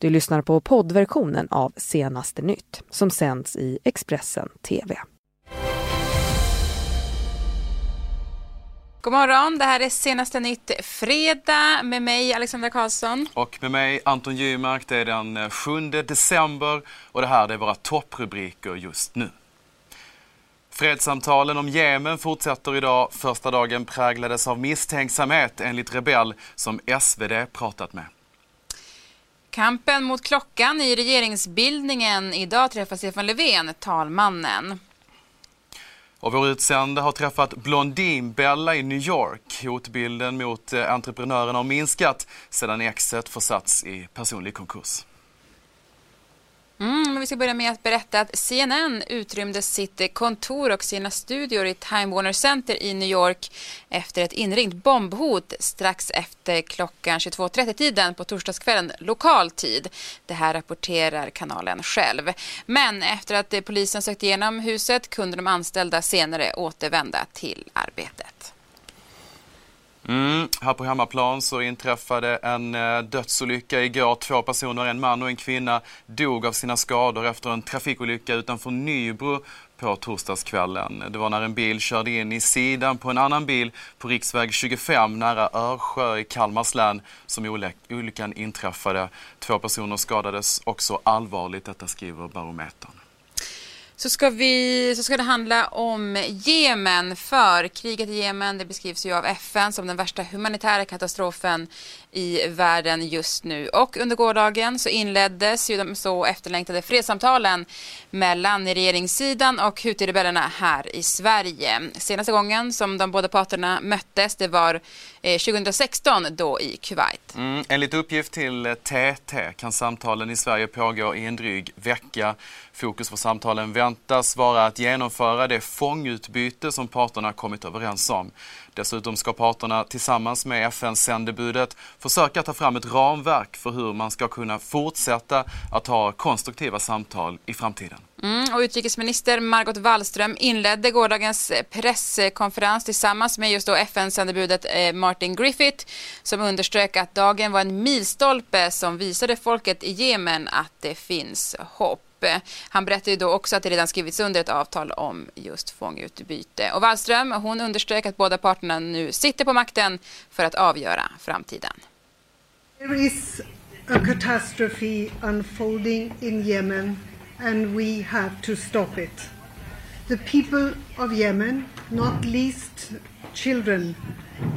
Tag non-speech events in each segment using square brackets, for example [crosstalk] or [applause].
Du lyssnar på poddversionen av Senaste nytt som sänds i Expressen TV. God morgon, det här är Senaste nytt fredag med mig Alexandra Karlsson. Och med mig Anton Gymark. Det är den 7 december och det här är våra topprubriker just nu. Fredssamtalen om Jemen fortsätter idag. Första dagen präglades av misstänksamhet enligt Rebell som SvD pratat med. Kampen mot klockan i regeringsbildningen. Idag träffar Stefan Löfven talmannen. Och vår utsände har träffat Blondinbella i New York. Hotbilden mot eh, entreprenören entreprenörerna har minskat sedan exet försatts i personlig konkurs. Mm, men vi ska börja med att berätta att CNN utrymde sitt kontor och sina studior i Time Warner Center i New York efter ett inringt bombhot strax efter klockan 22.30-tiden på torsdagskvällen lokal tid. Det här rapporterar kanalen själv. Men efter att polisen sökt igenom huset kunde de anställda senare återvända till arbetet. Mm, här på hemmaplan så inträffade en eh, dödsolycka igår. Två personer, en man och en kvinna, dog av sina skador efter en trafikolycka utanför Nybro på torsdagskvällen. Det var när en bil körde in i sidan på en annan bil på riksväg 25 nära Örsjö i Kalmars län som olyckan inträffade. Två personer skadades också allvarligt, detta skriver Barometern så ska, vi, så ska det handla om Jemen. För kriget i Jemen det beskrivs ju av FN som den värsta humanitära katastrofen i världen just nu. Och under gårdagen så inleddes ju de så efterlängtade fredssamtalen mellan regeringssidan och Houthi-rebellerna här i Sverige. Senaste gången som de båda parterna möttes det var eh, 2016 då i Kuwait. Mm, enligt uppgift till TT kan samtalen i Sverige pågå i en dryg vecka. Fokus för samtalen väntas vara att genomföra det fångutbyte som parterna kommit överens om. Dessutom ska parterna tillsammans med FN-sändebudet försöka ta fram ett ramverk för hur man ska kunna fortsätta att ha konstruktiva samtal i framtiden. Mm, och utrikesminister Margot Wallström inledde gårdagens presskonferens tillsammans med just då FN-sändebudet eh, Martin Griffith som underströk att dagen var en milstolpe som visade folket i Jemen att det finns hopp. Han berättade då också att det redan skrivits under ett avtal om just fångutbyte. Och Wallström hon underströk att båda parterna nu sitter på makten för att avgöra framtiden. There is a catastrophe unfolding in Yemen and we have to stop it. The people of Yemen, not least children,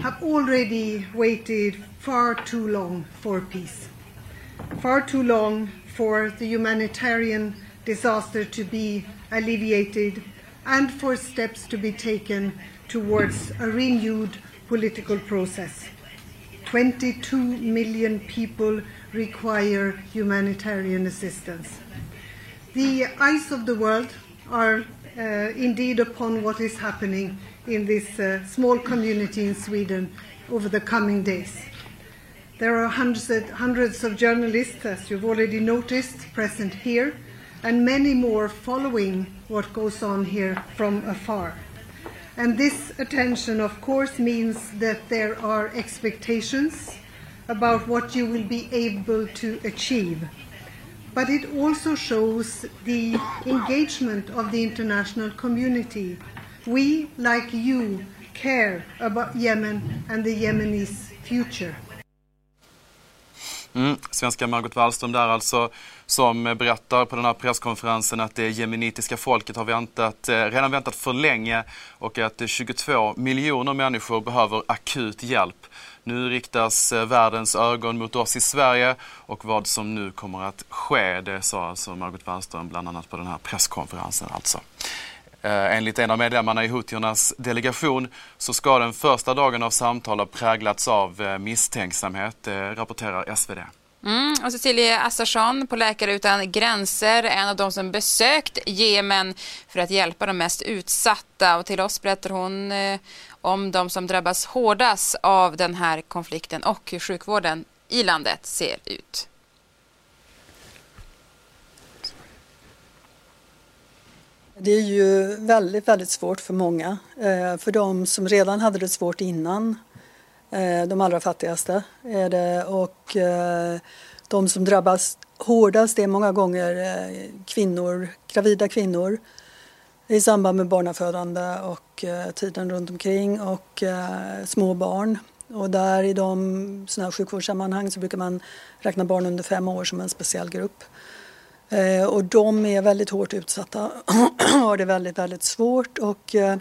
have already waited far too long for peace. Far too long for the humanitarian disaster to be alleviated and for steps to be taken towards a renewed political process. 22 million people require humanitarian assistance. The eyes of the world are uh, indeed upon what is happening in this uh, small community in Sweden over the coming days. There are hundreds, hundreds of journalists, as you've already noticed, present here, and many more following what goes on here from afar. And this attention, of course, means that there are expectations about what you will be able to achieve. But it also shows the engagement of the international community. We, like you, care about Yemen and the Yemenis future. Mm, svenska Margot Wallström där alltså som berättar på den här presskonferensen att det jemenitiska folket har väntat, eh, redan väntat för länge och att eh, 22 miljoner människor behöver akut hjälp. Nu riktas eh, världens ögon mot oss i Sverige och vad som nu kommer att ske, det sa alltså Margot Wallström bland annat på den här presskonferensen alltså. Eh, enligt en av medlemmarna i Houthiernas delegation så ska den första dagen av samtal ha präglats av eh, misstänksamhet, det rapporterar SvD. Mm, och Cecilia Assarsson på Läkare utan gränser, en av de som besökt Jemen för att hjälpa de mest utsatta. Och till oss berättar hon eh, om de som drabbas hårdast av den här konflikten och hur sjukvården i landet ser ut. Det är ju väldigt, väldigt svårt för många. Eh, för de som redan hade det svårt innan eh, de allra fattigaste är det och eh, de som drabbas hårdast är många gånger kvinnor, gravida kvinnor i samband med barnafödande och tiden runt omkring och små barn. Och där i de såna här sjukvårdssammanhang så brukar man räkna barn under fem år som en speciell grupp. Eh, och de är väldigt hårt utsatta [clears throat] och har det väldigt, väldigt svårt. Och, eh,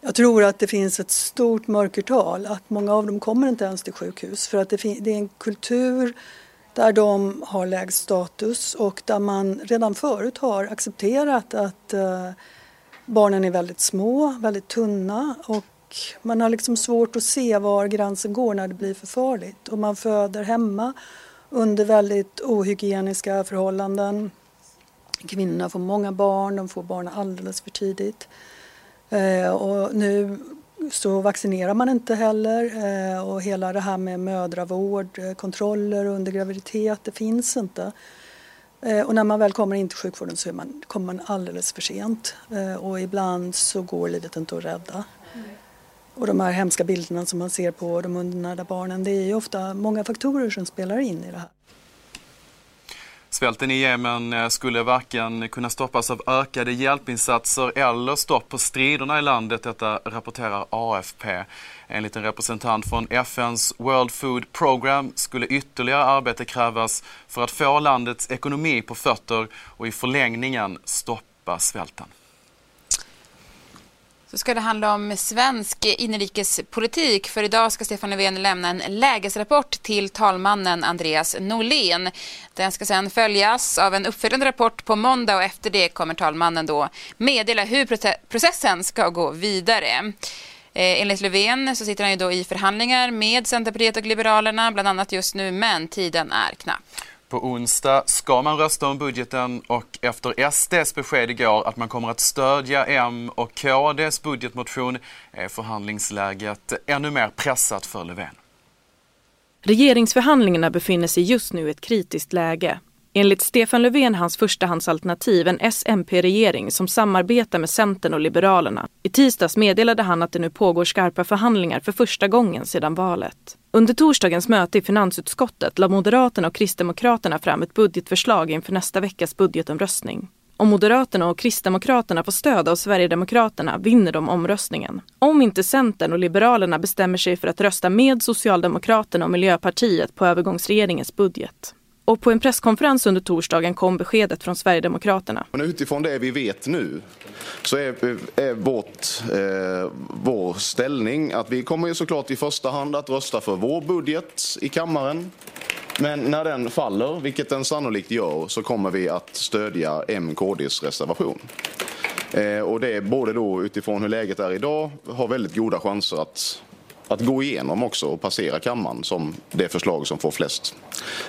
jag tror att det finns ett stort mörkertal, att många av dem kommer inte ens till sjukhus för att det, det är en kultur där de har lägst status och där man redan förut har accepterat att eh, barnen är väldigt små, väldigt tunna och man har liksom svårt att se var gränsen går när det blir för farligt. Och man föder hemma under väldigt ohygieniska förhållanden. Kvinnorna får många barn, de får barn alldeles för tidigt. Eh, och nu så vaccinerar man inte heller eh, och hela det här med mödravård, eh, kontroller under graviditet, det finns inte. Eh, och när man väl kommer in till sjukvården så man, kommer man alldeles för sent eh, och ibland så går livet inte att rädda. Mm. Och de här hemska bilderna som man ser på de undernärda barnen, det är ju ofta många faktorer som spelar in i det här. Svälten i Jemen eh, skulle varken kunna stoppas av ökade hjälpinsatser eller stopp på striderna i landet. Detta rapporterar AFP. Enligt en representant från FNs World Food Program skulle ytterligare arbete krävas för att få landets ekonomi på fötter och i förlängningen stoppa svälten då ska det handla om svensk inrikespolitik. För idag ska Stefan Löfven lämna en lägesrapport till talmannen Andreas Norlén. Den ska sedan följas av en uppföljande rapport på måndag och efter det kommer talmannen då meddela hur processen ska gå vidare. Eh, enligt Löfven så sitter han ju då i förhandlingar med Centerpartiet och Liberalerna bland annat just nu men tiden är knapp. På onsdag ska man rösta om budgeten och efter SDs besked igår att man kommer att stödja M och KDs budgetmotion är förhandlingsläget ännu mer pressat för Löfven. Regeringsförhandlingarna befinner sig just nu i ett kritiskt läge. Enligt Stefan Löfven hans förstahandsalternativ en SMP-regering som samarbetar med Centern och Liberalerna. I tisdags meddelade han att det nu pågår skarpa förhandlingar för första gången sedan valet. Under torsdagens möte i finansutskottet la Moderaterna och Kristdemokraterna fram ett budgetförslag inför nästa veckas budgetomröstning. Om Moderaterna och Kristdemokraterna får stöd av Sverigedemokraterna vinner de omröstningen. Om inte Centern och Liberalerna bestämmer sig för att rösta med Socialdemokraterna och Miljöpartiet på övergångsregeringens budget. Och på en presskonferens under torsdagen kom beskedet från Sverigedemokraterna. Men utifrån det vi vet nu så är, är vårt, eh, vår ställning att vi kommer ju såklart i första hand att rösta för vår budget i kammaren. Men när den faller, vilket den sannolikt gör, så kommer vi att stödja MKDs reservation. Eh, och det är både då utifrån hur läget är idag, har väldigt goda chanser att att gå igenom också och passera kammaren som det förslag som får flest,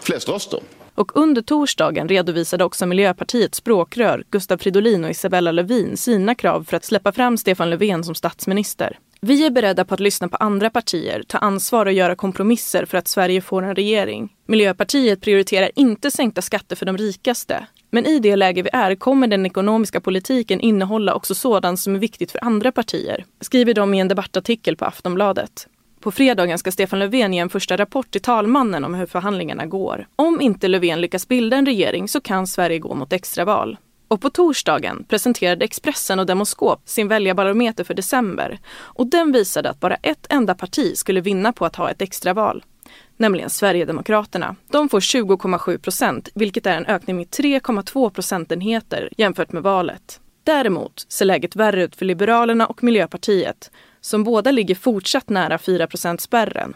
flest röster. Och under torsdagen redovisade också Miljöpartiets språkrör Gustav Fridolin och Isabella Lövin sina krav för att släppa fram Stefan Löfven som statsminister. Vi är beredda på att lyssna på andra partier, ta ansvar och göra kompromisser för att Sverige får en regering. Miljöpartiet prioriterar inte sänkta skatter för de rikaste. Men i det läge vi är kommer den ekonomiska politiken innehålla också sådant som är viktigt för andra partier, skriver de i en debattartikel på Aftonbladet. På fredagen ska Stefan Löfven ge en första rapport till talmannen om hur förhandlingarna går. Om inte Löfven lyckas bilda en regering så kan Sverige gå mot extraval. Och på torsdagen presenterade Expressen och Demoskop sin väljarbarometer för december och den visade att bara ett enda parti skulle vinna på att ha ett extraval nämligen Sverigedemokraterna. De får 20,7 procent, vilket är en ökning med 3,2 procentenheter jämfört med valet. Däremot ser läget värre ut för Liberalerna och Miljöpartiet som båda ligger fortsatt nära 4 spärren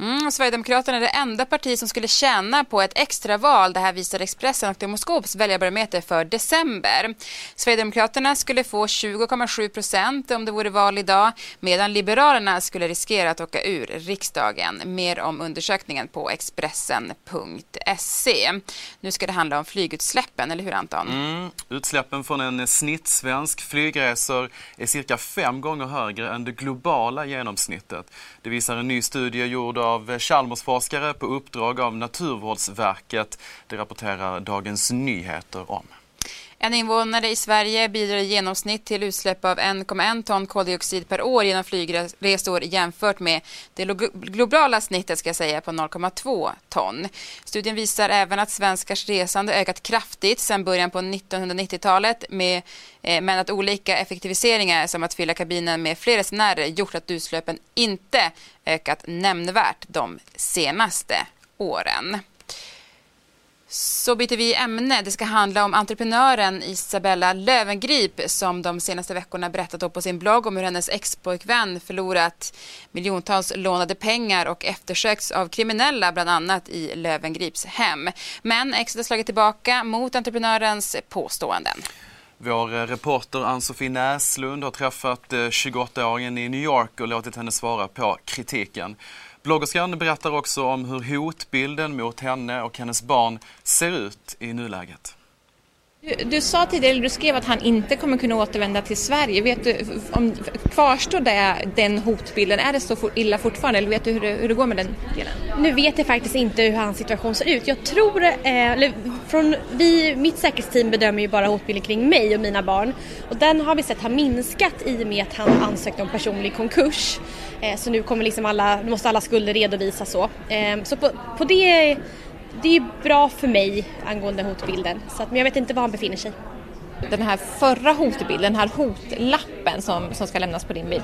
Mm, Sverigedemokraterna är det enda parti som skulle tjäna på ett extraval. Det här visar Expressen och Demoskops väljarbarometer för december. Sverigedemokraterna skulle få 20,7 procent om det vore val idag medan Liberalerna skulle riskera att åka ur riksdagen. Mer om undersökningen på Expressen.se. Nu ska det handla om flygutsläppen, eller hur Anton? Mm, utsläppen från en snittsvensk flygresor är cirka fem gånger högre än det globala genomsnittet. Det visar en ny studie gjord av av Chalmersforskare på uppdrag av Naturvårdsverket. Det rapporterar Dagens Nyheter om. En invånare i Sverige bidrar i genomsnitt till utsläpp av 1,1 ton koldioxid per år genom flygresor jämfört med det globala snittet ska jag säga på 0,2 ton. Studien visar även att svenskars resande ökat kraftigt sedan början på 1990-talet med, eh, men att olika effektiviseringar som att fylla kabinen med fler resenärer gjort att utsläppen inte ökat nämnvärt de senaste åren. Så byter vi ämne. Det ska handla om entreprenören Isabella Lövengrip som de senaste veckorna berättat på sin blogg om hur hennes expojkvän förlorat miljontals lånade pengar och eftersöks av kriminella bland annat i Lövengrips hem. Men Exet har slagit tillbaka mot entreprenörens påståenden. Vår eh, reporter Ann-Sofie Näslund har träffat eh, 28-åringen i New York och låtit henne svara på kritiken. Bloggerskan berättar också om hur hotbilden mot henne och hennes barn ser ut i nuläget. Du, du, sa tidigare, du skrev att han inte kommer kunna återvända till Sverige. Vet du, om, kvarstår det, den hotbilden? Är det så illa fortfarande eller vet du hur det, hur det går med den delen? Nu vet jag faktiskt inte hur hans situation ser ut. Jag tror, eh, eller från, vi, mitt säkerhetsteam bedömer ju bara hotbilden kring mig och mina barn och den har vi sett har minskat i och med att han ansökte om personlig konkurs. Eh, så nu kommer liksom alla, måste alla skulder redovisas så. Eh, så på, på det det är bra för mig angående hotbilden. Så att, men jag vet inte var han befinner sig. Den här förra hotbilden, den här hotlappen som, som ska lämnas på din bil.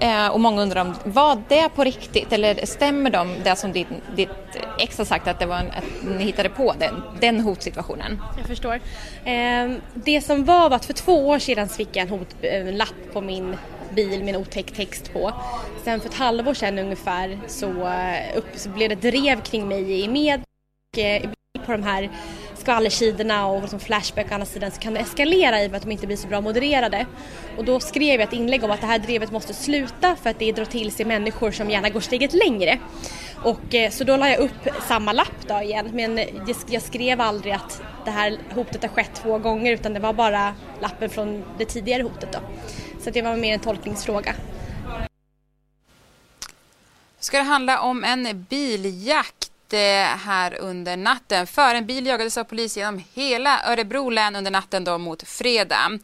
Eh, och många undrar om, var det på riktigt eller stämmer de det som ditt, ditt ex har sagt att, det var en, att ni hittade på den, den hotsituationen? Jag förstår. Eh, det som var var att för två år sedan fick jag en hotlapp på min bil med en otäck text på. Sen för ett halvår sedan ungefär så, eh, upp, så blev det drev kring mig i med Eh, på de här skvallersidorna och liksom Flashback och andra sidan så kan det eskalera i och med att de inte blir så bra modererade. Och då skrev jag ett inlägg om att det här drevet måste sluta för att det drar till sig människor som gärna går steget längre. Och eh, så då la jag upp samma lapp då igen men jag skrev aldrig att det här hotet har skett två gånger utan det var bara lappen från det tidigare hotet då. Så det var mer en tolkningsfråga. Ska det handla om en biljakt Eh, här under natten. För en bil jagades av polis genom hela Örebro län under natten då mot fredag.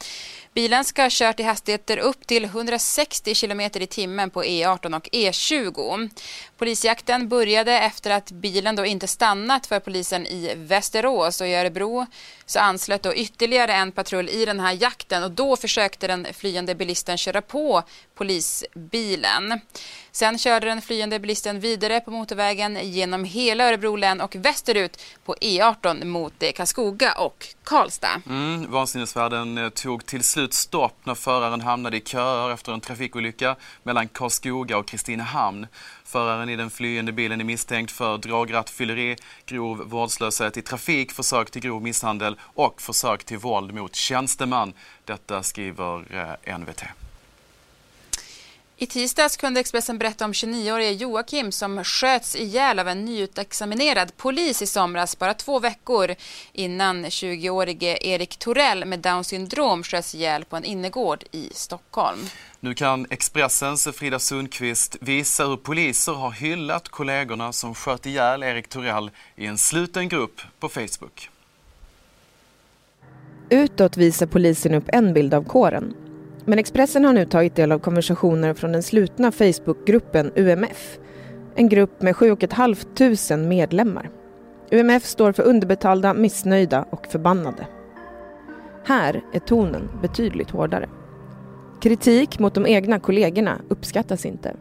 Bilen ska ha kört i hastigheter upp till 160 km i timmen på E18 och E20. Polisjakten började efter att bilen då inte stannat för polisen i Västerås och i Örebro så anslöt då ytterligare en patrull i den här jakten och då försökte den flyende bilisten köra på polisbilen. Sen körde den flyende bilisten vidare på motorvägen genom hela Örebro län och västerut på E18 mot Karlskoga och Karlstad. Mm, vansinnesfärden eh, tog till slut stopp när föraren hamnade i köer efter en trafikolycka mellan Karlskoga och Kristinehamn. Föraren i den flyende bilen är misstänkt för dragrattfylleri, grov vårdslöshet i trafik, försök till grov misshandel och försök till våld mot tjänsteman. Detta skriver eh, NVT. I tisdags kunde Expressen berätta om 29-årige Joakim som sköts ihjäl av en nyutexaminerad polis i somras bara två veckor innan 20-årige Erik Torell med Downs syndrom sköts ihjäl på en innergård i Stockholm. Nu kan Expressens Frida Sundqvist visa hur poliser har hyllat kollegorna som sköt ihjäl Erik Torell i en sluten grupp på Facebook. Utåt visar polisen upp en bild av kåren men Expressen har nu tagit del av konversationer från den slutna Facebookgruppen UMF. En grupp med 7 500 medlemmar. UMF står för underbetalda, missnöjda och förbannade. Här är tonen betydligt hårdare. Kritik mot de egna kollegorna uppskattas inte.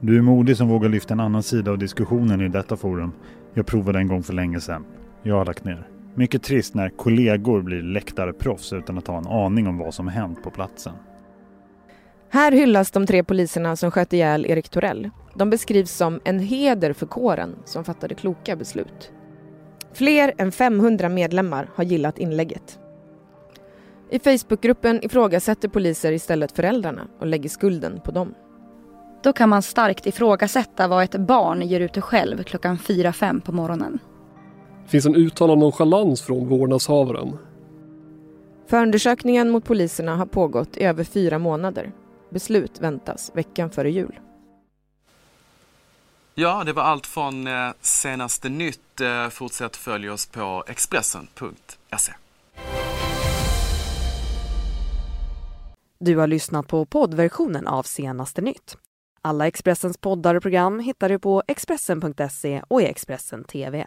Du är modig som vågar lyfta en annan sida av diskussionen i detta forum. Jag provade en gång för länge sedan. Jag har lagt ner. Mycket trist när kollegor blir läktarproffs utan att ha en aning om vad som hänt på platsen. Här hyllas de tre poliserna som sköt ihjäl Erik Torell. De beskrivs som en heder för kåren som fattade kloka beslut. Fler än 500 medlemmar har gillat inlägget. I Facebookgruppen ifrågasätter poliser istället föräldrarna och lägger skulden på dem. Då kan man starkt ifrågasätta vad ett barn ger ute själv klockan 4-5 på morgonen. Det finns en uttalad nonchalans från vårdnadshavaren. Förundersökningen mot poliserna har pågått i över fyra månader. Beslut väntas veckan före jul. Ja, det var allt från eh, senaste nytt. Eh, fortsätt följa oss på Expressen.se. Du har lyssnat på poddversionen av senaste nytt. Alla Expressens poddar och program hittar du på Expressen.se och i Expressen TV.